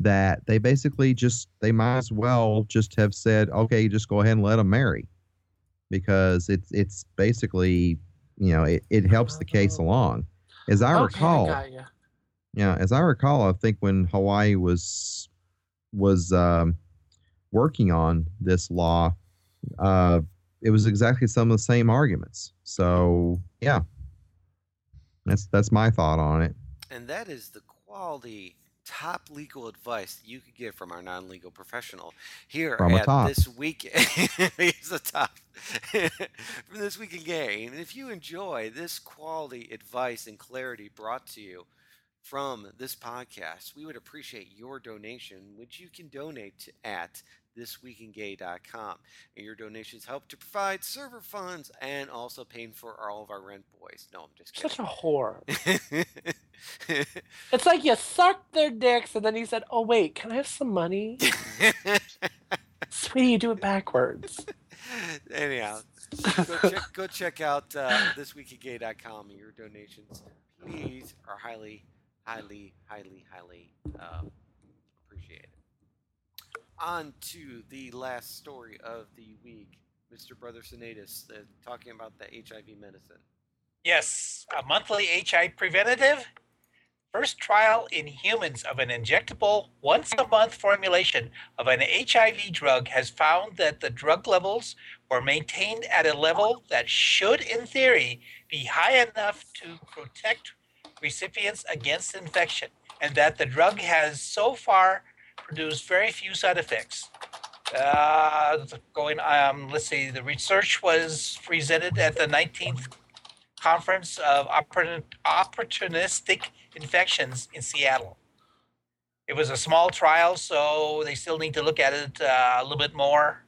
that they basically just they might as well just have said okay just go ahead and let them marry. Because it's it's basically you know it, it helps the case along. As i Okay, recall ya. yeah, as I recall, I think when Hawaii was was um, working on this law, uh, it was exactly some of the same arguments. So yeah, that's that's my thought on it. and that is the quality top legal advice that you could get from our non-legal professional here From at top. this week he's a top from this week in gay and if you enjoy this quality advice and clarity brought to you from this podcast we would appreciate your donation which you can donate to at thisweekingay.com and your donations help to provide server funds and also paying for all of our rent boys no i'm just kidding Such a whore. It's like you sucked their dicks, and then he said, "Oh wait, can I have some money?" Sweetie, you do it backwards. go check, go check out uh, thisweekingay.com and your donations, please, are highly, highly, highly, highly uh. On to the last story of the week, Mr. Brother Sinatus, uh, talking about the HIV medicine. Yes, a monthly HIV preventative. First trial in humans of an injectable once a month formulation of an HIV drug has found that the drug levels were maintained at a level that should, in theory, be high enough to protect recipients against infection, and that the drug has so far produced very few side effects. Uh, going, um, let's see, the research was presented at the 19th Conference of Opportun- Opportunistic Infections in Seattle. It was a small trial, so they still need to look at it uh, a little bit more.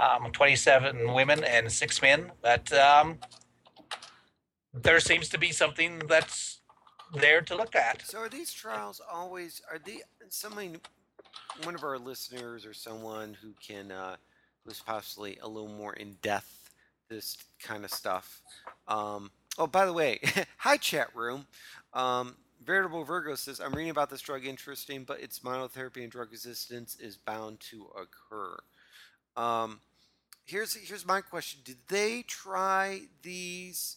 Um, 27 women and six men, but um, there seems to be something that's there to look at. So are these trials always are the somebody one of our listeners or someone who can uh who's possibly a little more in depth this kind of stuff. Um oh by the way, hi chat room. Um Veritable Virgo says, I'm reading about this drug interesting, but its monotherapy and drug resistance is bound to occur. Um, here's here's my question: Did they try these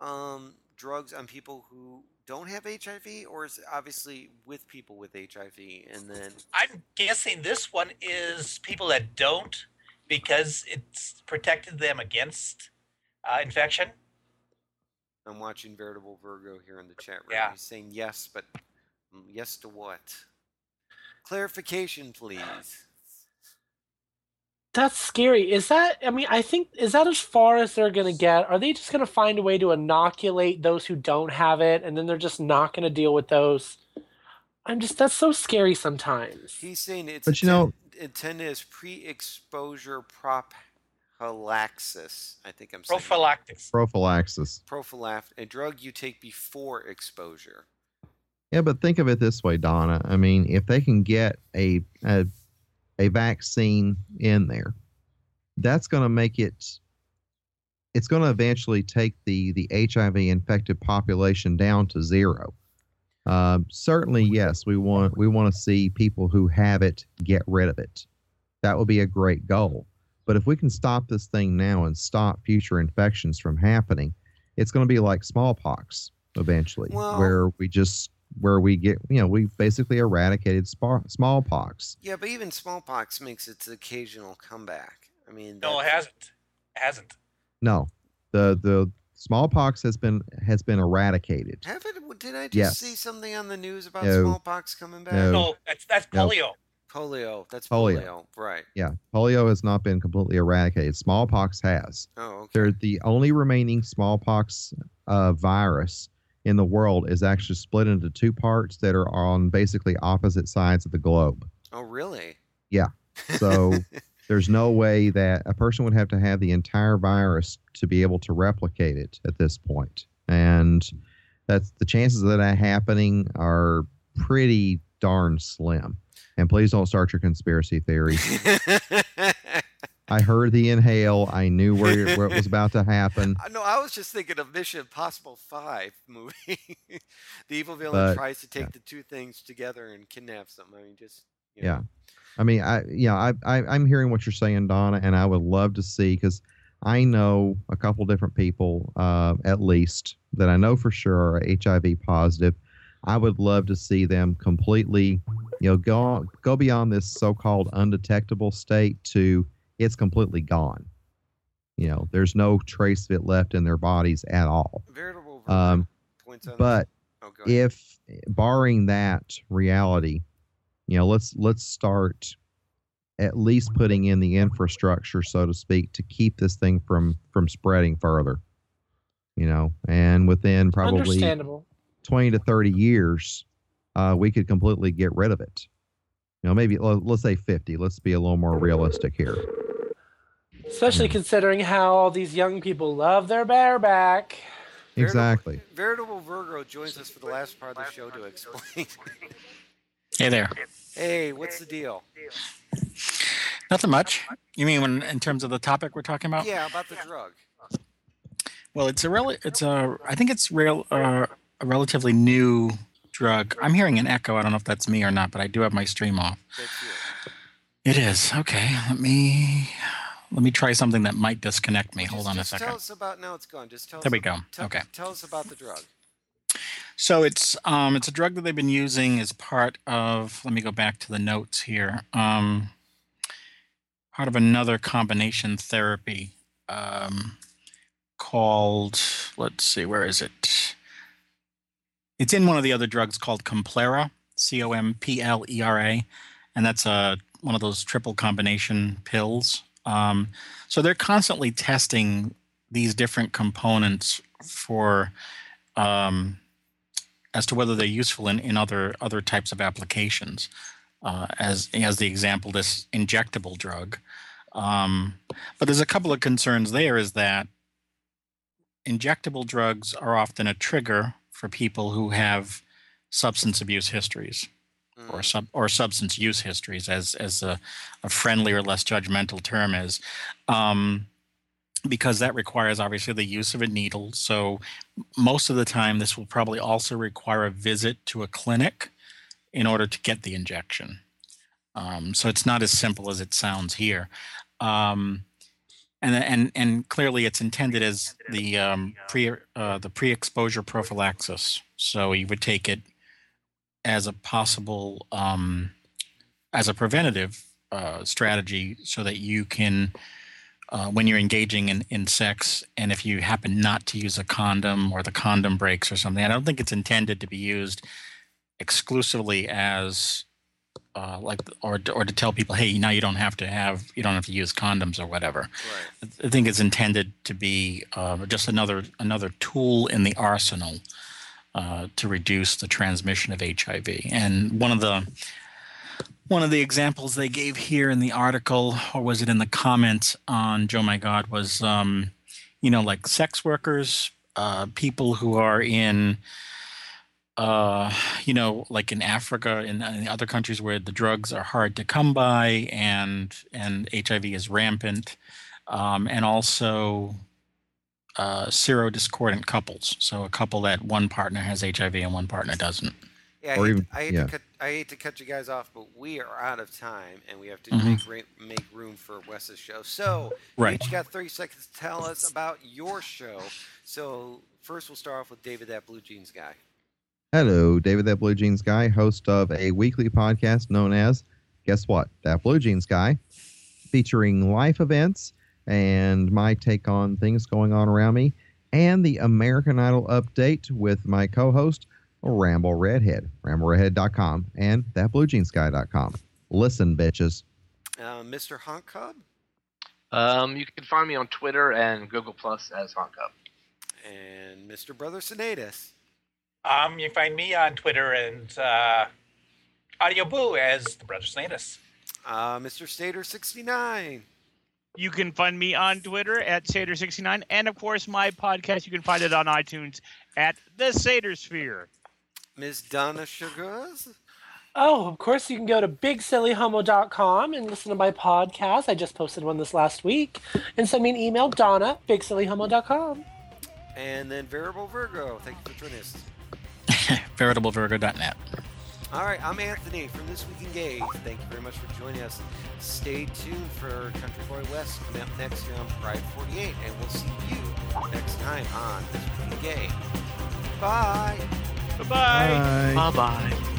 um, drugs on people who don't have HIV, or is it obviously with people with HIV? And then I'm guessing this one is people that don't because it's protected them against uh, infection. I'm watching Veritable Virgo here in the chat room. Yeah. He's saying yes, but mm, yes to what? Clarification, please. That's scary. Is that? I mean, I think is that as far as they're gonna get? Are they just gonna find a way to inoculate those who don't have it, and then they're just not gonna deal with those? I'm just that's so scary sometimes. He's saying it's But you know- intent- intended as pre-exposure prophylaxis. I think I'm saying. Prophylactics. Prophylaxis. prophylax, a drug you take before exposure. Yeah, but think of it this way, Donna. I mean, if they can get a a, a vaccine in there, that's going to make it. It's going to eventually take the the HIV infected population down to zero. Uh, certainly, yes, we want we want to see people who have it get rid of it. That would be a great goal. But if we can stop this thing now and stop future infections from happening, it's going to be like smallpox eventually, Well- where we just where we get you know we basically eradicated spa- smallpox. Yeah, but even smallpox makes its occasional comeback. I mean, No, it hasn't. It hasn't. No, the the smallpox has been has been eradicated. Have it? Did I just Yes. see something on the news about No. smallpox coming back? No. No, that's that's No. polio. Polio. That's Polio. polio. Right. Yeah, polio has not been completely eradicated. Smallpox has. Oh, okay. They're the only remaining smallpox uh, virus in the world is actually split into two parts that are on basically opposite sides of the globe. Oh, really? Yeah. So there's no way that a person would have to have the entire virus to be able to replicate it at this point. And that's the chances of that happening are pretty darn slim. And please don't start your conspiracy theories. I heard the inhale. I knew where, where it was about to happen. No, I was just thinking of Mission Impossible Five movie. the evil villain But, tries to take yeah. the two things together and kidnap something. I mean, just you Yeah. I mean, I yeah, I, I I'm hearing what you're saying, Donna, and I would love to see because I know a couple different people, uh, at least that I know for sure are HIV positive. I would love to see them completely, you know, go go beyond this so-called undetectable state to it's completely gone. You know, there's no trace of it left in their bodies at all. Veritable Um, points on but oh, if barring that reality you know let's let's start at least putting in the infrastructure so to speak to keep this thing from from spreading further you know and within probably 20 to 30 years uh, we could completely get rid of it. You know maybe let's say 50 let's be a little more realistic here Especially considering how all these young people love their bareback. Exactly Veritable Virgo joins us for the last part of the show to explain. Hey there. hey, what's the deal? Nothing much. You mean when in terms of the topic we're talking about? Yeah, about the drug. Well, it's a rel- it's a I think it's real uh, a relatively new drug. I'm hearing an echo. I don't know if that's me or not, but I do have my stream off. That's you. It is. Okay. Let me let me try something that might disconnect me. Hold Just- on a just second. Tell us about. Now it's gone. Just tell There us. we ab- go. Tell, Okay. Tell us about the drug. So it's um it's a drug that they've been using as part of let me go back to the notes here. Um part of another combination therapy. um, called, let's see, where is it? It's in one of the other drugs called Complera, C O M P L E R A, and that's a one of those triple combination pills. Um, so they're constantly testing these different components for um, as to whether they're useful in, in other other types of applications. Uh, as as the example, this injectable drug. Um, but there's a couple of concerns there. Is that injectable drugs are often a trigger for people who have substance abuse histories or sub or substance use histories, as as a, a friendly or less judgmental term is, um, because that requires obviously the use of a needle. So most of the time, this will probably also require a visit to a clinic in order to get the injection. Um, so it's not as simple as it sounds here. Um, and, and and clearly it's intended as the um, pre uh, the pre-exposure prophylaxis. So you would take it as a possible um, as a preventative uh, strategy, so that you can uh, when you're engaging in, in sex, and if you happen not to use a condom or the condom breaks or something, I don't think it's intended to be used exclusively as uh, like or or to tell people, hey, now you don't have to have you don't have to use condoms or whatever. Right. I think it's intended to be uh, just another another tool in the arsenal uh, to reduce the transmission of HIV. And one of the one of the examples they gave here in the article, or was it in the comments on Joe My God, was um, you know like sex workers, uh, people who are in uh, you know, like in Africa and in other countries where the drugs are hard to come by and and HIV is rampant, um, and also uh, serodiscordant couples. So a couple that one partner has HIV and one partner doesn't. Yeah, I hate, even- I, hate yeah. to cut, I hate to cut you guys off, but we are out of time, and we have to Mhm. make, make room for Wes's show. So, Right. you each got 30 seconds to tell us about your show. So, first we'll start off with David, that blue jeans guy. Hello, David That Blue Jeans Guy, host of a weekly podcast known as Guess What? That Blue Jeans Guy, featuring life events and my take on things going on around me, and the American Idol update with my co host, Ramble Redhead, rambleredhead.com, and thatbluejeansguy.com. Listen, bitches. Uh, Mr. Honk Cub Um, you can find me on Twitter and Google Plus as Honk Up. and Mr. Brother Sinatus. Um, you can find me on Twitter and uh, Audio Boo as the Brother Snatus. Uh, Mr. Stater69. You can find me on Twitter at Sater69, and of course, my podcast. You can find it on iTunes at The Sater Sphere. Ms. Donna Sugars. Oh, of course, you can go to bigsillyhomo.com and listen to my podcast. I just posted one this last week. And send me an email, Donna, bigsillyhomo.com. And then Veritable Virgo. Thank you for joining us. VeritableVirgo.net. All right, I'm Anthony from This Week in Gay. Thank you very much for joining us. Stay tuned for Country Boy West coming up next here on Pride 48, and we'll see you next time on This Week in Gay. Bye. Bye bye. Bye. Bye bye.